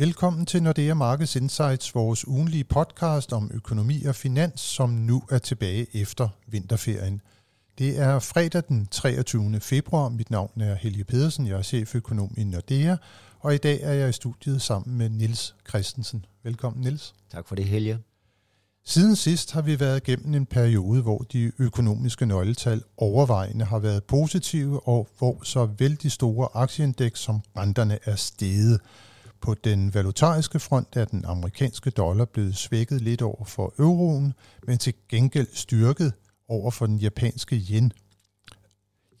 Velkommen til Nordea Markets Insights, vores ugenlige podcast om økonomi og finans, som nu er tilbage efter vinterferien. Det er fredag den 23. februar. Mit navn er Helge Pedersen, jeg er cheføkonom i Nordea, og i dag er jeg i studiet sammen med Nils Christensen. Velkommen, Nils. Tak for det, Helge. Siden sidst har vi været igennem en periode, hvor de økonomiske nøgletal overvejende har været positive, og hvor så vel de store aktieindeks som renterne er steget. På den valutariske front er den amerikanske dollar blevet svækket lidt over for euroen, men til gengæld styrket over for den japanske yen.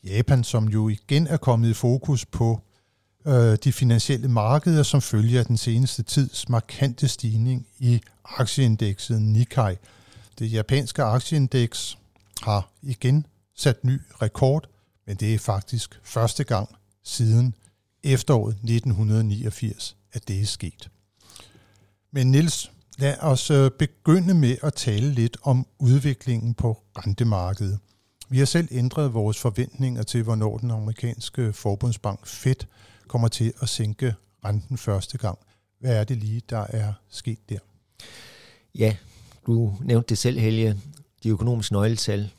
Japan, som jo igen er kommet i fokus på øh, de finansielle markeder, som følger af den seneste tids markante stigning i aktieindekset Nikkei. Det japanske aktieindeks har igen sat ny rekord, men det er faktisk første gang siden efteråret 1989 at det er sket. Men Nils, lad os øh, begynde med at tale lidt om udviklingen på rentemarkedet. Vi har selv ændret vores forventninger til, hvornår den amerikanske forbundsbank Fed kommer til at sænke renten første gang. Hvad er det lige, der er sket der? Ja, du nævnte det selv, Helge. De økonomiske nøgletal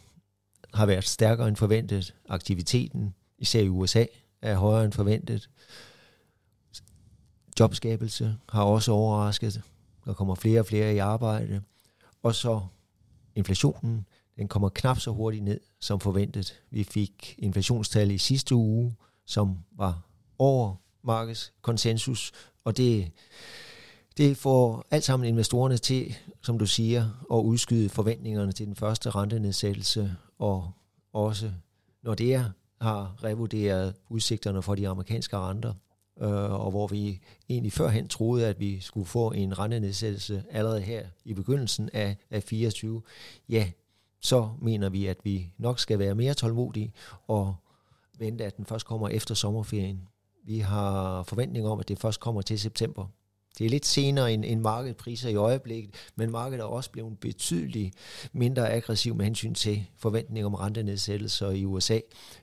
har været stærkere end forventet. Aktiviteten, især i USA, er højere end forventet. Jobskabelse har også overrasket. Der kommer flere og flere i arbejde. Og så inflationen, den kommer knap så hurtigt ned som forventet. Vi fik inflationstal i sidste uge, som var over markeds konsensus, og det, det får alt sammen investorerne til, som du siger, at udskyde forventningerne til den første rentenedsættelse, og også når det er, har revurderet udsigterne for de amerikanske renter, øh, og hvor vi egentlig førhen troede, at vi skulle få en rentenedsættelse allerede her i begyndelsen af, af 24, ja, så mener vi, at vi nok skal være mere tålmodige og vente, at den først kommer efter sommerferien. Vi har forventning om, at det først kommer til september. Det er lidt senere end, end markedpriser i øjeblikket, men markedet er også blevet betydeligt mindre aggressiv med hensyn til forventning om rentenedsættelser i USA.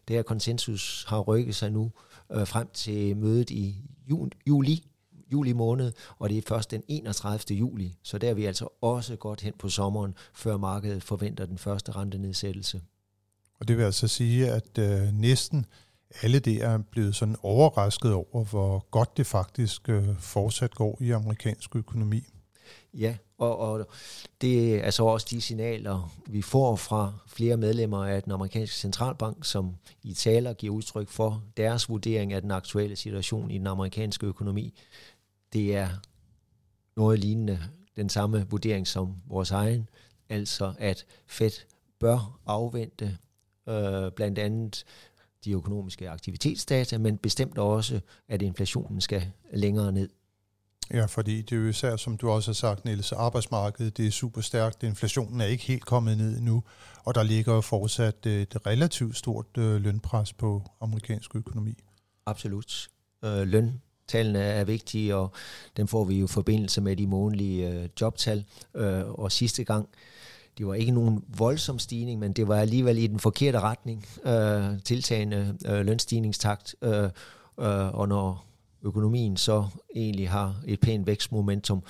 Det her konsensus har rykket sig nu øh, frem til mødet i juli, juli, juli måned, og det er først den 31. juli, så der er vi altså også godt hen på sommeren, før markedet forventer den første rentenedsættelse. Og det vil altså sige, at øh, næsten alle det er blevet sådan overrasket over, hvor godt det faktisk øh, fortsat går i amerikansk økonomi. Ja, og, og det er så også de signaler, vi får fra flere medlemmer af den amerikanske centralbank, som i taler giver udtryk for deres vurdering af den aktuelle situation i den amerikanske økonomi. Det er noget lignende den samme vurdering som vores egen, altså at Fed bør afvente øh, blandt andet de økonomiske aktivitetsdata, men bestemt også, at inflationen skal længere ned. Ja, fordi det er jo især, som du også har sagt, Niels, arbejdsmarkedet det er super stærkt. Inflationen er ikke helt kommet ned endnu, og der ligger jo fortsat øh, et relativt stort øh, lønpres på amerikansk økonomi. Absolut. Øh, løntallene er vigtige, og dem får vi jo forbindelse med de månedlige øh, jobtal. Øh, og sidste gang, det var ikke nogen voldsom stigning, men det var alligevel i den forkerte retning, øh, tiltagende øh, lønstigningstakt, øh, øh, og når økonomien så egentlig har et pænt vækstmomentum,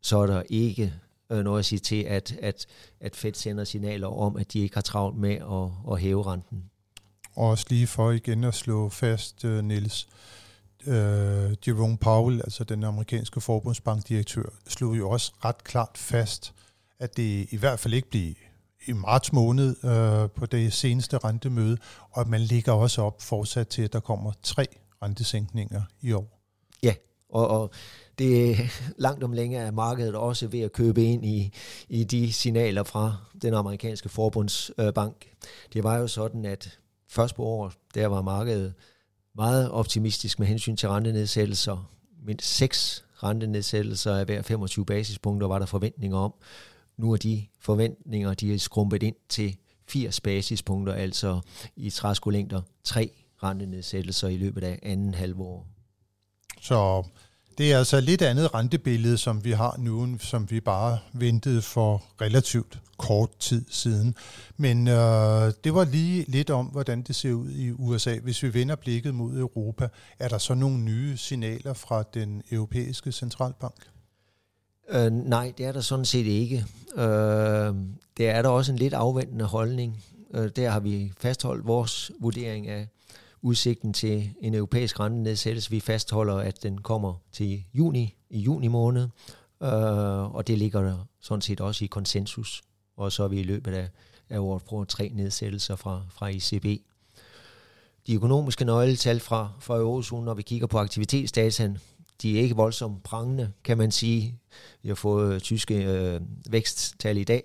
så er der ikke øh, noget at sige til, at, at, at Fed sender signaler om, at de ikke har travlt med at, at hæve renten. Og også lige for igen at slå fast, uh, Niels, øh, Jerome Powell, altså den amerikanske forbundsbankdirektør, slog jo også ret klart fast, at det i hvert fald ikke bliver i marts måned øh, på det seneste rentemøde, og at man ligger også op fortsat til, at der kommer tre rentesænkninger i år. Ja, og, og det er langt om længe er markedet også ved at købe ind i, i de signaler fra den amerikanske forbundsbank. Det var jo sådan, at først på året, der var markedet meget optimistisk med hensyn til rentenedsættelser. Mindst seks rentenedsættelser af hver 25 basispunkter var der forventninger om. Nu er de forventninger, de er skrumpet ind til 80 basispunkter, altså i træskolængder 3 rentenedsættelser i løbet af anden halvår. Så Det er altså lidt andet rentebillede, som vi har nu, som vi bare ventede for relativt kort tid siden. Men øh, det var lige lidt om, hvordan det ser ud i USA. Hvis vi vender blikket mod Europa, er der så nogle nye signaler fra den europæiske centralbank? Øh, nej, det er der sådan set ikke. Øh, det er der også en lidt afventende holdning. Øh, der har vi fastholdt vores vurdering af udsigten til en europæisk rentenedsættelse. Vi fastholder, at den kommer til juni, i juni måned, øh, og det ligger der sådan set også i konsensus. Og så er vi i løbet af, af året på tre nedsættelser fra, fra ECB. De økonomiske nøgletal fra, fra eurozonen, når vi kigger på aktivitetsdataen, de er ikke voldsomt prangende, kan man sige. Vi har fået tyske øh, væksttal i dag.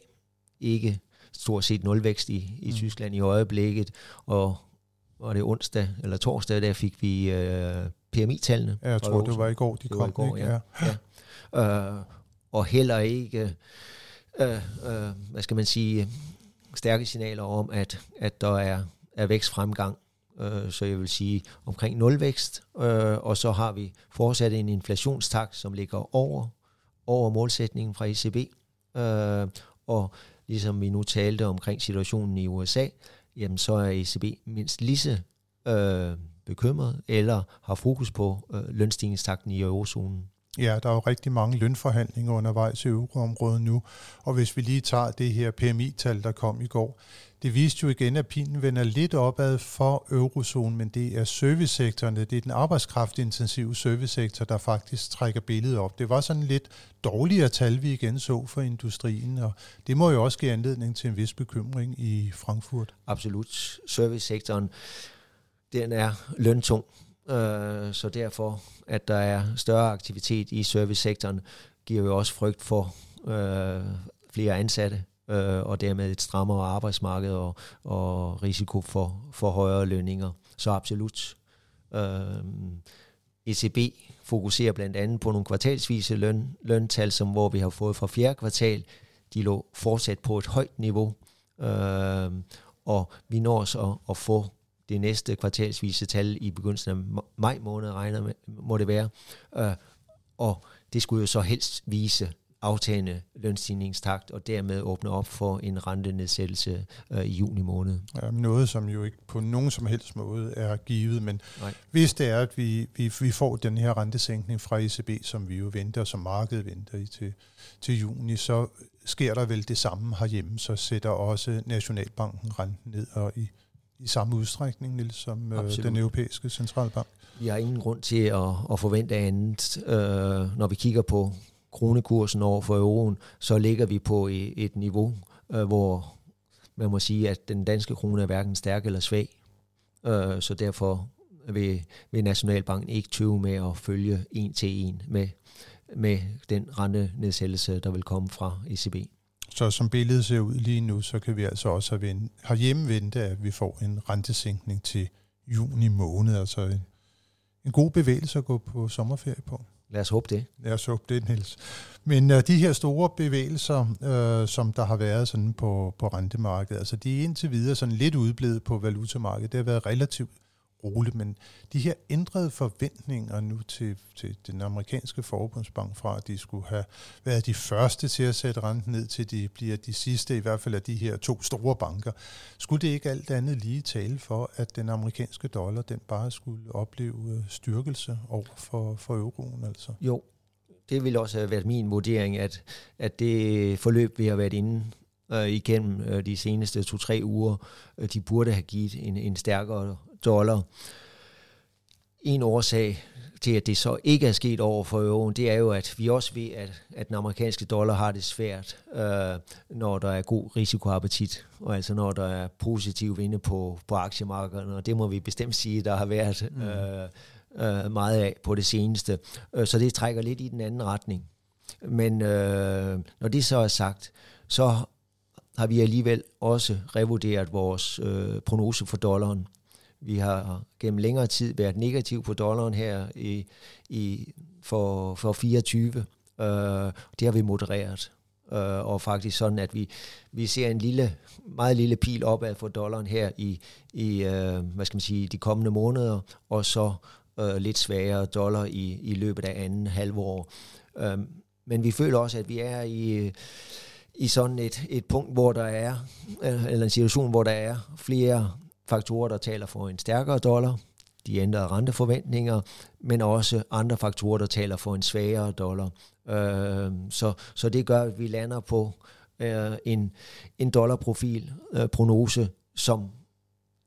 Ikke stort set nulvækst i, i mm. Tyskland i øjeblikket, og var det onsdag eller torsdag, der fik vi øh, PMI-tallene. Ja, jeg tror, det var i går, de det kom. i går, ikke? ja. ja. Øh, og heller ikke, øh, øh, hvad skal man sige, stærke signaler om, at, at der er, er vækstfremgang. Øh, så jeg vil sige omkring nulvækst, øh, og så har vi fortsat en inflationstakt, som ligger over, over målsætningen fra ECB. Øh, og ligesom vi nu talte omkring situationen i USA, jamen så er ECB mindst lige så øh, bekymret, eller har fokus på øh, lønstigningstakten i eurozonen. Ja, der er jo rigtig mange lønforhandlinger undervejs i euroområdet nu, og hvis vi lige tager det her PMI-tal, der kom i går, det viste jo igen, at pinden vender lidt opad for eurozonen, men det er servicesektoren, det er den arbejdskraftintensive servicesektor, der faktisk trækker billedet op. Det var sådan lidt dårligere tal, vi igen så for industrien, og det må jo også give anledning til en vis bekymring i Frankfurt. Absolut. Servicesektoren, den er løntung, øh, så derfor, at der er større aktivitet i servicesektoren, giver jo også frygt for øh, flere ansatte øh, og dermed et strammere arbejdsmarked og, og risiko for, for højere lønninger. Så absolut. Øh, ECB fokuserer blandt andet på nogle kvartalsvise løn, løntal, som hvor vi har fået fra fjerde kvartal. De lå fortsat på et højt niveau, øh, og vi når så at få det næste kvartalsvise tal i begyndelsen af maj måned, regner med, må det være. Øh, og det skulle jo så helst vise aftagende lønstigningstakt, og dermed åbne op for en rentenedsættelse øh, i juni måned. Ja, noget, som jo ikke på nogen som helst måde er givet, men Nej. hvis det er, at vi, vi, vi får den her rentesænkning fra ECB, som vi jo venter, som markedet venter i til, til juni, så sker der vel det samme herhjemme, så sætter også Nationalbanken renten ned og i, i samme udstrækning, Niels, som øh, den europæiske centralbank. Vi har ingen grund til at, at forvente andet, øh, når vi kigger på kronekursen over for euroen, så ligger vi på et niveau, øh, hvor man må sige, at den danske krone er hverken stærk eller svag. Øh, så derfor vil, vil Nationalbanken ikke tøve med at følge en til en med, med den rentenedsættelse, der vil komme fra ECB. Så som billedet ser ud lige nu, så kan vi altså også have, have hjemmevente, at vi får en rentesænkning til juni måned, altså en, en god bevægelse at gå på sommerferie på. Lad os håbe det. Lad os håbe det, Niels. Men uh, de her store bevægelser, uh, som der har været sådan på, på rentemarkedet, altså de er indtil videre sådan lidt udblevet på valutamarkedet. Det har været relativt roligt, men de her ændrede forventninger nu til, til den amerikanske forbundsbank fra, at de skulle have været de første til at sætte renten ned, til de bliver de sidste, i hvert fald af de her to store banker. Skulle det ikke alt andet lige tale for, at den amerikanske dollar, den bare skulle opleve øh, styrkelse over for, for euroen altså? Jo, det ville også have været min vurdering, at, at det forløb, vi har været inde øh, igennem øh, de seneste to-tre uger, øh, de burde have givet en, en stærkere dollar. En årsag til, at det så ikke er sket over for euroen, det er jo, at vi også ved, at, at den amerikanske dollar har det svært, øh, når der er god risikoappetit, og altså når der er positiv vinde på, på aktiemarkederne, og det må vi bestemt sige, der har været mm. øh, øh, meget af på det seneste. Øh, så det trækker lidt i den anden retning. Men øh, når det så er sagt, så har vi alligevel også revurderet vores øh, prognose for dollaren. Vi har gennem længere tid været negativ på dollaren her i, i, for, for 24. Øh, det har vi modereret. Øh, og faktisk sådan, at vi, vi ser en lille, meget lille pil opad for dollaren her i, i øh, hvad skal man sige, de kommende måneder, og så øh, lidt svagere dollar i, i løbet af anden halvår. Øh, men vi føler også, at vi er i, i sådan et, et punkt, hvor der er, øh, eller en situation, hvor der er flere faktorer, der taler for en stærkere dollar, de ændrede renteforventninger, men også andre faktorer, der taler for en svagere dollar. Øh, så, så det gør, at vi lander på øh, en, en dollarprofil, øh, prognose, som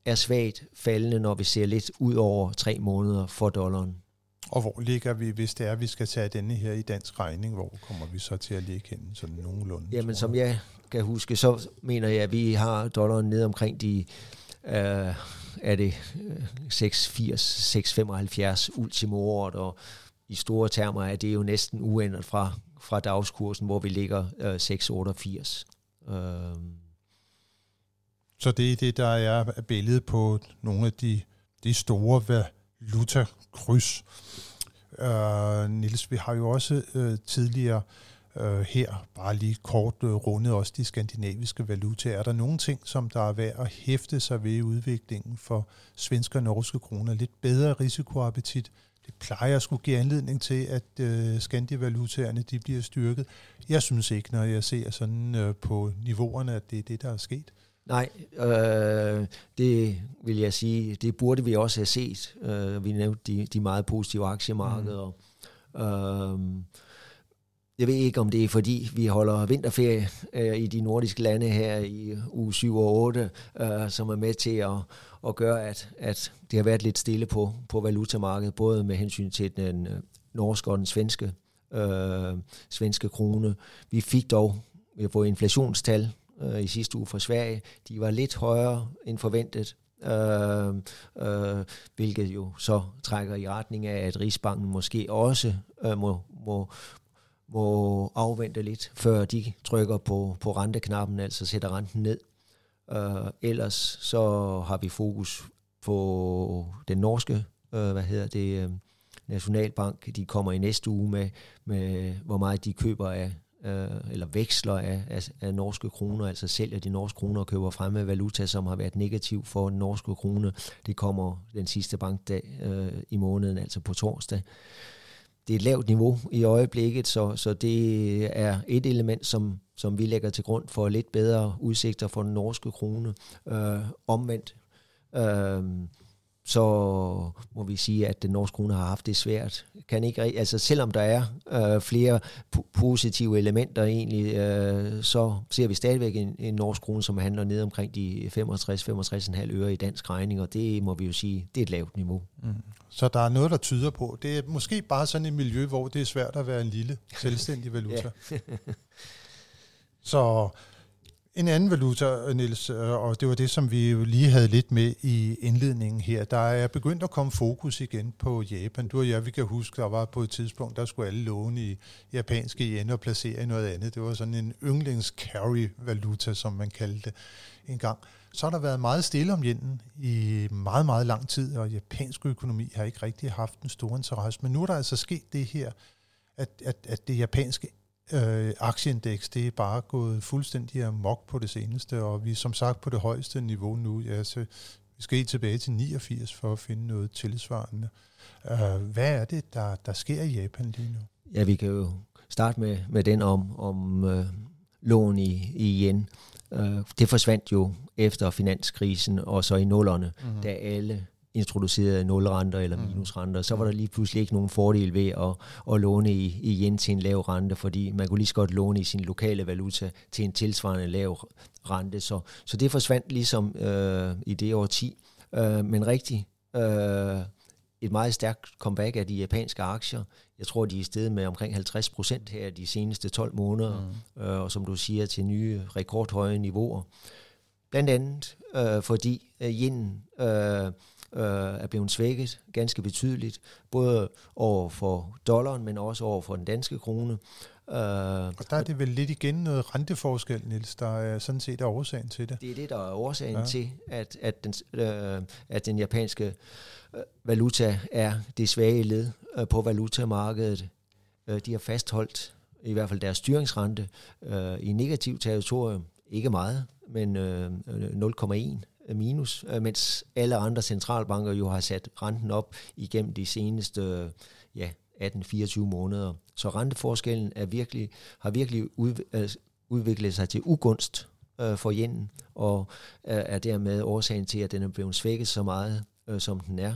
er svagt faldende, når vi ser lidt ud over tre måneder for dollaren. Og hvor ligger vi, hvis det er, at vi skal tage denne her i dansk regning, hvor kommer vi så til at ligge hen sådan nogenlunde? Jamen, som jeg kan huske, så mener jeg, at vi har dollaren ned omkring de, øh, er det 6,80, 6,75 ultimoåret, og i store termer er det jo næsten uændret fra, fra dagskursen, hvor vi ligger øh, 6,88. Øh. Så det er det, der er billedet på nogle af de, de store valutakryds. Øh, Nils, vi har jo også øh, tidligere øh, her bare lige kort øh, rundet også de skandinaviske valutaer. Er der nogle ting, som der er værd at hæfte sig ved i udviklingen for svenske og norske kroner? Lidt bedre risikoappetit? Det plejer at skulle give anledning til, at øh, skandivalutaerne de bliver styrket. Jeg synes ikke, når jeg ser sådan øh, på niveauerne, at det er det, der er sket. Nej, øh, det vil jeg sige, det burde vi også have set. Øh, vi nævnte de, de meget positive aktiemarkeder. Mm. Øh, jeg ved ikke, om det er fordi, vi holder vinterferie øh, i de nordiske lande her i uge 7 og 8, øh, som er med til at, at gøre, at, at det har været lidt stille på, på valutamarkedet, både med hensyn til den øh, norske og den svenske, øh, svenske krone. Vi fik dog vi har fået inflationstal øh, i sidste uge fra Sverige. De var lidt højere end forventet, øh, øh, hvilket jo så trækker i retning af, at Rigsbanken måske også øh, må, må, må afvente lidt, før de trykker på, på renteknappen, altså sætter renten ned. Uh, ellers så har vi fokus på den norske, uh, hvad hedder det, uh, Nationalbank. De kommer i næste uge med, med hvor meget de køber af, uh, eller veksler af, af, af norske kroner, altså sælger de norske kroner og køber fremme valuta, som har været negativ for den norske krone. Det kommer den sidste bankdag uh, i måneden, altså på torsdag det er et lavt niveau i øjeblikket, så, så det er et element, som, som vi lægger til grund for lidt bedre udsigter for den norske krone. Øh, omvendt, øh, så må vi sige, at den norske krone har haft det svært. Kan ikke, altså selvom der er øh, flere positive elementer egentlig, øh, så ser vi stadigvæk en, en norsk krone, som handler ned omkring de 65-65,5 øre i dansk regning, og det må vi jo sige, det er et lavt niveau. Mm. Så der er noget, der tyder på, det er måske bare sådan et miljø, hvor det er svært at være en lille selvstændig valuta. så en anden valuta, Niels, øh, og det var det, som vi lige havde lidt med i indledningen her. Der er begyndt at komme fokus igen på Japan. Du og jeg, vi kan huske, der var på et tidspunkt, der skulle alle låne i japanske yen og placere i noget andet. Det var sådan en yndlings-carry-valuta, som man kaldte det engang. Så har der været meget stille om yenen i meget, meget lang tid, og japansk økonomi har ikke rigtig haft en stor interesse. Men nu er der altså sket det her, at, at, at det japanske øh, aktieindeks, det er bare gået fuldstændig amok på det seneste, og vi er som sagt på det højeste niveau nu. Ja, så vi skal helt tilbage til 89 for at finde noget tilsvarende. Uh, hvad er det, der, der sker i Japan lige nu? Ja, vi kan jo starte med, med den om, om øh, lån i, i yen. Uh, det forsvandt jo efter finanskrisen, og så i nullerne, mm. da alle introducerede nulrenter eller mm. minusrenter, så var der lige pludselig ikke nogen fordel ved at, at låne i, i yen til en lav rente, fordi man kunne lige så godt låne i sin lokale valuta til en tilsvarende lav rente. Så, så det forsvandt ligesom øh, i det år 10. Øh, men rigtig øh, et meget stærkt comeback af de japanske aktier. Jeg tror, de er steget med omkring 50 procent her de seneste 12 måneder, mm. øh, og som du siger, til nye rekordhøje niveauer. Blandt andet øh, fordi øh, yen øh, øh, er blevet svækket ganske betydeligt, både over for dollaren, men også over for den danske krone. Uh, og der er det vel lidt igen noget renteforskel, Niels, der er sådan set er årsagen til det. Det er det, der er årsagen ja. til, at, at, den, øh, at den japanske øh, valuta er det svage led øh, på valutamarkedet. Øh, de har fastholdt i hvert fald deres styringsrente øh, i negativ territorium. Ikke meget, men øh, 0,1 minus, øh, mens alle andre centralbanker jo har sat renten op igennem de seneste ja, 18-24 måneder. Så renteforskellen er virkelig, har virkelig udviklet sig til ugunst øh, for yenen, og er dermed årsagen til, at den er blevet svækket så meget, øh, som den er.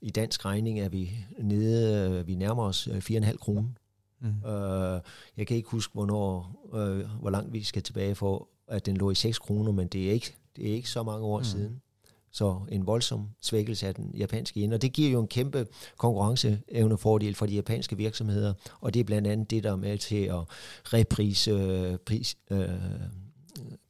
I dansk regning er vi nede, øh, vi nærmer os 4,5 kroner. Mm. Øh, jeg kan ikke huske, hvornår, øh, hvor langt vi skal tilbage for, at den lå i 6 kroner, men det er ikke, det er ikke så mange år mm. siden. Så en voldsom svækkelse af den japanske yen, og det giver jo en kæmpe konkurrenceevnefordel for de japanske virksomheder, og det er blandt andet det, der er med til at reprise øh, pris, øh,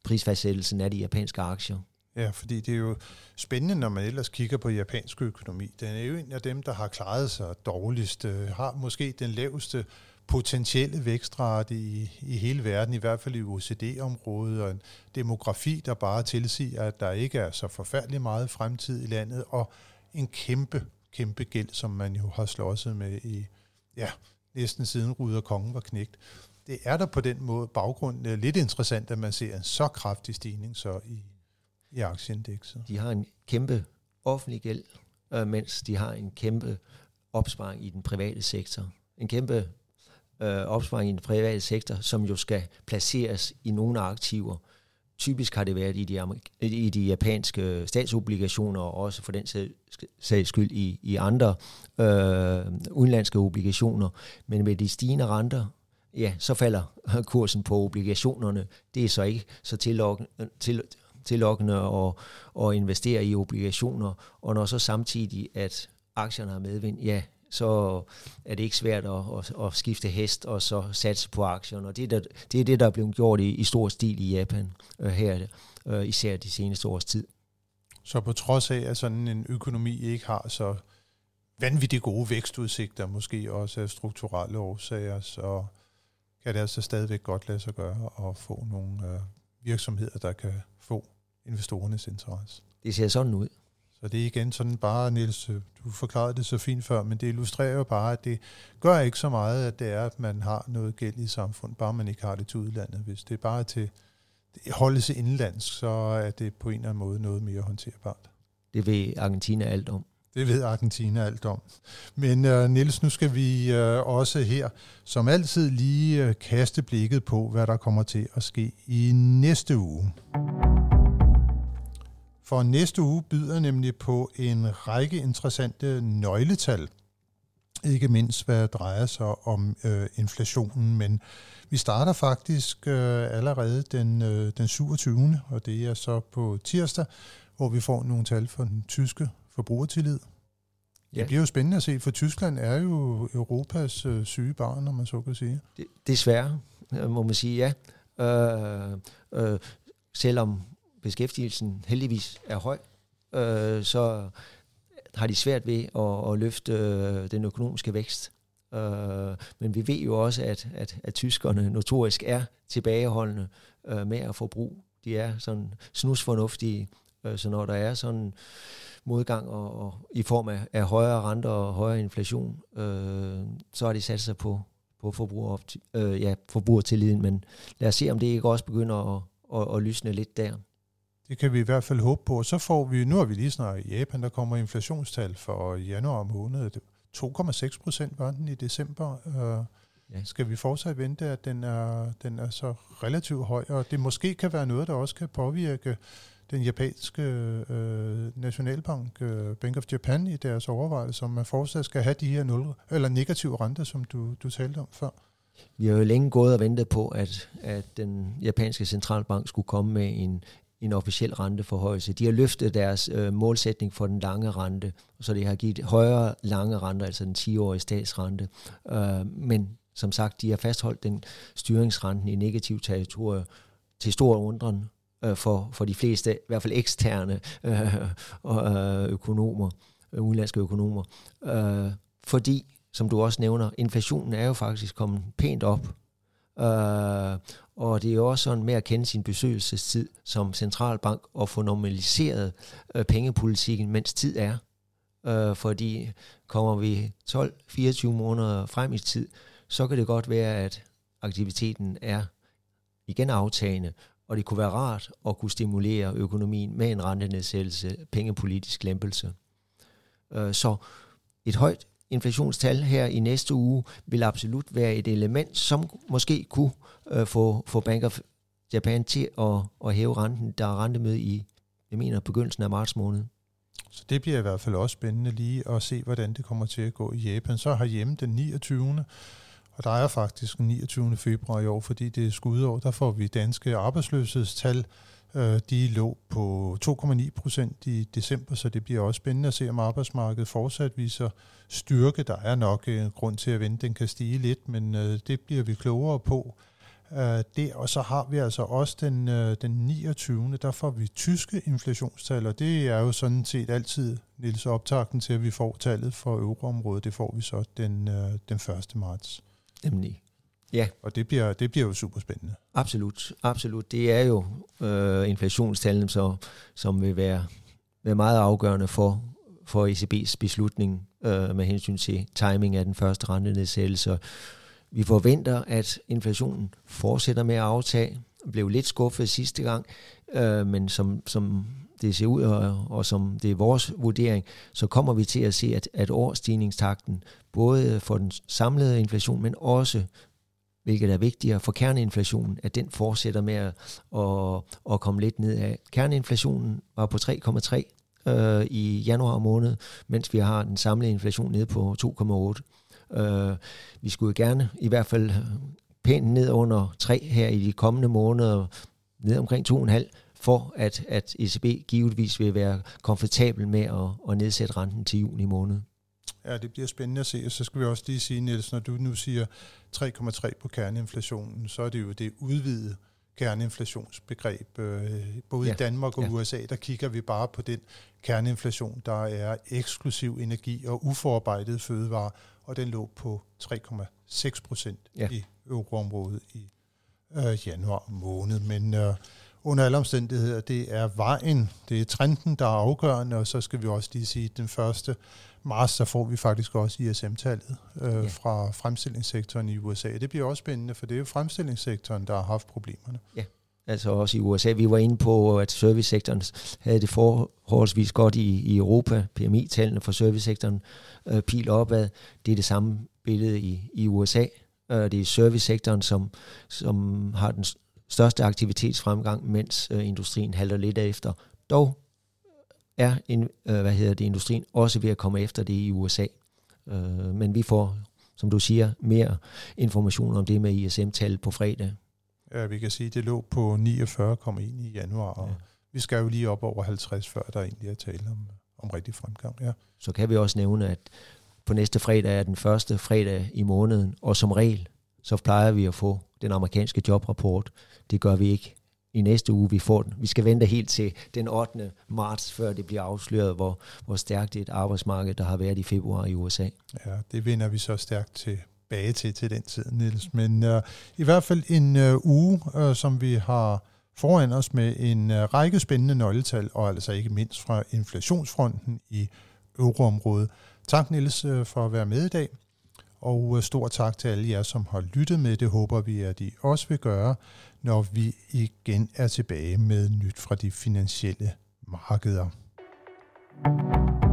prisfastsættelsen af de japanske aktier. Ja, fordi det er jo spændende, når man ellers kigger på japansk økonomi. Den er jo en af dem, der har klaret sig dårligst, øh, har måske den laveste potentielle vækstrate i, i hele verden, i hvert fald i OECD-området, og en demografi, der bare tilsiger, at der ikke er så forfærdelig meget fremtid i landet, og en kæmpe, kæmpe gæld, som man jo har slåsset med i, ja, næsten siden Ruder Kongen var knægt. Det er der på den måde baggrund øh, lidt interessant, at man ser en så kraftig stigning så i, i aktieindekset. De har en kæmpe offentlig gæld, øh, mens de har en kæmpe opsparing i den private sektor. En kæmpe øh, opsparing i den private sektor, som jo skal placeres i nogle aktiver. Typisk har det været i de, i de japanske statsobligationer, og også for den sags skyld i, i andre øh, udenlandske obligationer. Men med de stigende renter, ja, så falder kursen på obligationerne. Det er så ikke så tillokkende, til, tillokkende at, at investere i obligationer. Og når så samtidig, at aktierne har medvind, ja, så er det ikke svært at, at, at skifte hest og så satse på aktierne. Og det er, der, det, er det, der er blevet gjort i, i stor stil i Japan øh, her, øh, især de seneste års tid. Så på trods af, at sådan en økonomi ikke har så vanvittigt gode vækstudsigter, måske også af strukturelle årsager, så kan det altså stadigvæk godt lade sig gøre at få nogle øh, virksomheder, der kan få investorernes interesse. Det ser sådan ud. Så det er igen sådan bare, Niels, øh, du forklarede det så fint før, men det illustrerer jo bare, at det gør ikke så meget, at det er, at man har noget gæld i samfund, bare man ikke har det til udlandet. Hvis det er bare til holdes indlandsk, så er det på en eller anden måde noget mere håndterbart. Det ved Argentina alt om. Det ved Argentina alt om. Men uh, Niels, nu skal vi uh, også her, som altid, lige uh, kaste blikket på, hvad der kommer til at ske i næste uge. For næste uge byder nemlig på en række interessante nøgletal. Ikke mindst hvad drejer sig om øh, inflationen, men vi starter faktisk øh, allerede den, øh, den 27. og det er så på tirsdag, hvor vi får nogle tal for den tyske forbrugertillid. Ja. Det bliver jo spændende at se, for Tyskland er jo Europas øh, syge barn, om man så kan sige. Det, desværre, må man sige, ja. Øh, øh, selvom beskæftigelsen heldigvis er høj, øh, så har de svært ved at, at løfte øh, den økonomiske vækst. Øh, men vi ved jo også, at, at, at tyskerne notorisk er tilbageholdende øh, med at forbruge. De er sådan snusfornuftige, øh, så når der er sådan modgang og, og i form af, af højere renter og højere inflation, øh, så har de sat sig på, på forbruger, øh, ja, forbrugertilliden. Men lad os se, om det ikke også begynder at, at, at lysne lidt der. Det kan vi i hvert fald håbe på. så får vi, nu har vi lige snart i Japan, der kommer inflationstal for januar måned. 2,6 procent var den i december. Uh, ja. Skal vi fortsat vente, at den er, den er så relativt høj, og det måske kan være noget, der også kan påvirke den japanske øh, nationalbank, øh, Bank of Japan, i deres overvejelse, om man fortsat skal have de her nul, eller negative renter, som du, du talte om før. Vi har jo længe gået og ventet på, at, at den japanske centralbank skulle komme med en, en officiel renteforhøjelse. De har løftet deres øh, målsætning for den lange rente, så det har givet højere lange renter, altså den 10-årige statsrente. Øh, men som sagt, de har fastholdt den styringsrenten i negativ territorium til stor undren øh, for, for de fleste, i hvert fald eksterne øh, øh, økonomer, øh, udenlandske økonomer. Øh, fordi, som du også nævner, inflationen er jo faktisk kommet pænt op Øh, og det er også sådan med at kende sin besøgelsestid som centralbank og få normaliseret øh, pengepolitikken, mens tid er. Øh, fordi kommer vi 12-24 måneder frem i tid, så kan det godt være, at aktiviteten er igen aftagende, og det kunne være rart at kunne stimulere økonomien med en rentenedsættelse, pengepolitisk lempelse. Øh, så et højt inflationstal her i næste uge vil absolut være et element, som måske kunne øh, få, få Bank of Japan til at, at hæve renten. Der er rentemøde i, jeg mener, begyndelsen af marts måned. Så det bliver i hvert fald også spændende lige at se, hvordan det kommer til at gå i Japan. Så har hjemme den 29. Og der er faktisk den 29. februar i år, fordi det er skudår, der får vi danske arbejdsløshedstal. Øh, de lå på 2,9 procent i december, så det bliver også spændende at se, om arbejdsmarkedet fortsat viser styrke. Der er nok en grund til at vente, den kan stige lidt, men øh, det bliver vi klogere på. Det, og så har vi altså også den, den 29. Der får vi tyske inflationstal, og det er jo sådan set altid Niels optakten til, at vi får tallet for euroområdet. Det får vi så den, den 1. marts. Nemlig. Ja. Og det bliver, det bliver jo super spændende. Absolut, absolut. Det er jo øh, inflationstallene, så, som vil være, være meget afgørende for, for ECB's beslutning øh, med hensyn til timing af den første rentenedsættelse. Vi forventer, at inflationen fortsætter med at aftage. Blev lidt skuffet sidste gang, øh, men som, som det ser ud, og, og som det er vores vurdering, så kommer vi til at se, at, at årsstigningstakten, både for den samlede inflation, men også, hvilket er vigtigere for kerneinflationen, at den fortsætter med at, at, at komme lidt ned af. Kerneinflationen var på 3,3 øh, i januar måned, mens vi har den samlede inflation nede på 2,8. Øh, vi skulle gerne i hvert fald pænt ned under 3 her i de kommende måneder, ned omkring 2,5, for at, at ECB givetvis vil være komfortabel med at, at nedsætte renten til juni måned. Ja, det bliver spændende at se. Og så skal vi også lige sige, Niels, når du nu siger 3,3 på kerneinflationen, så er det jo det udvidede kerneinflationsbegreb. Øh, både ja. i Danmark og ja. USA, der kigger vi bare på den kerneinflation, der er eksklusiv energi og uforarbejdet fødevare, og den lå på 3,6 procent ja. i euroområdet i øh, januar måned. Men øh, under alle omstændigheder, det er vejen, det er trenden, der er afgørende, og så skal vi også lige sige, at den første marts, så får vi faktisk også ISM-tallet øh, ja. fra fremstillingssektoren i USA. Det bliver også spændende, for det er jo fremstillingssektoren, der har haft problemerne. Ja, altså også i USA. Vi var inde på, at servicesektoren havde det forholdsvis godt i, i Europa. PMI-tallene for servicesektoren øh, pil opad. Det er det samme billede i, i USA. Øh, det er servicesektoren, som, som har den største aktivitetsfremgang, mens øh, industrien halter lidt efter. Dog er en, øh, hvad hedder det, industrien også ved at komme efter det i USA. Øh, men vi får, som du siger, mere information om det med ISM-tal på fredag. Ja, vi kan sige, at det lå på 49,1 i januar, og ja. vi skal jo lige op over 50, før der egentlig er tale om, om rigtig fremgang. Ja. Så kan vi også nævne, at på næste fredag er den første fredag i måneden, og som regel, så plejer vi at få den amerikanske jobrapport. Det gør vi ikke i næste uge, vi får den. Vi skal vente helt til den 8. marts, før det bliver afsløret, hvor, hvor stærkt et arbejdsmarked, der har været i februar i USA. Ja, det vender vi så stærkt tilbage til til den tid, Niels. Men uh, i hvert fald en uh, uge, uh, som vi har foran os med en uh, række spændende nøgletal, og altså ikke mindst fra inflationsfronten i euroområdet. Tak, Niels, uh, for at være med i dag. Og øh, stor tak til alle jer, som har lyttet med. Det håber vi, at I også vil gøre, når vi igen er tilbage med nyt fra de finansielle markeder. thank you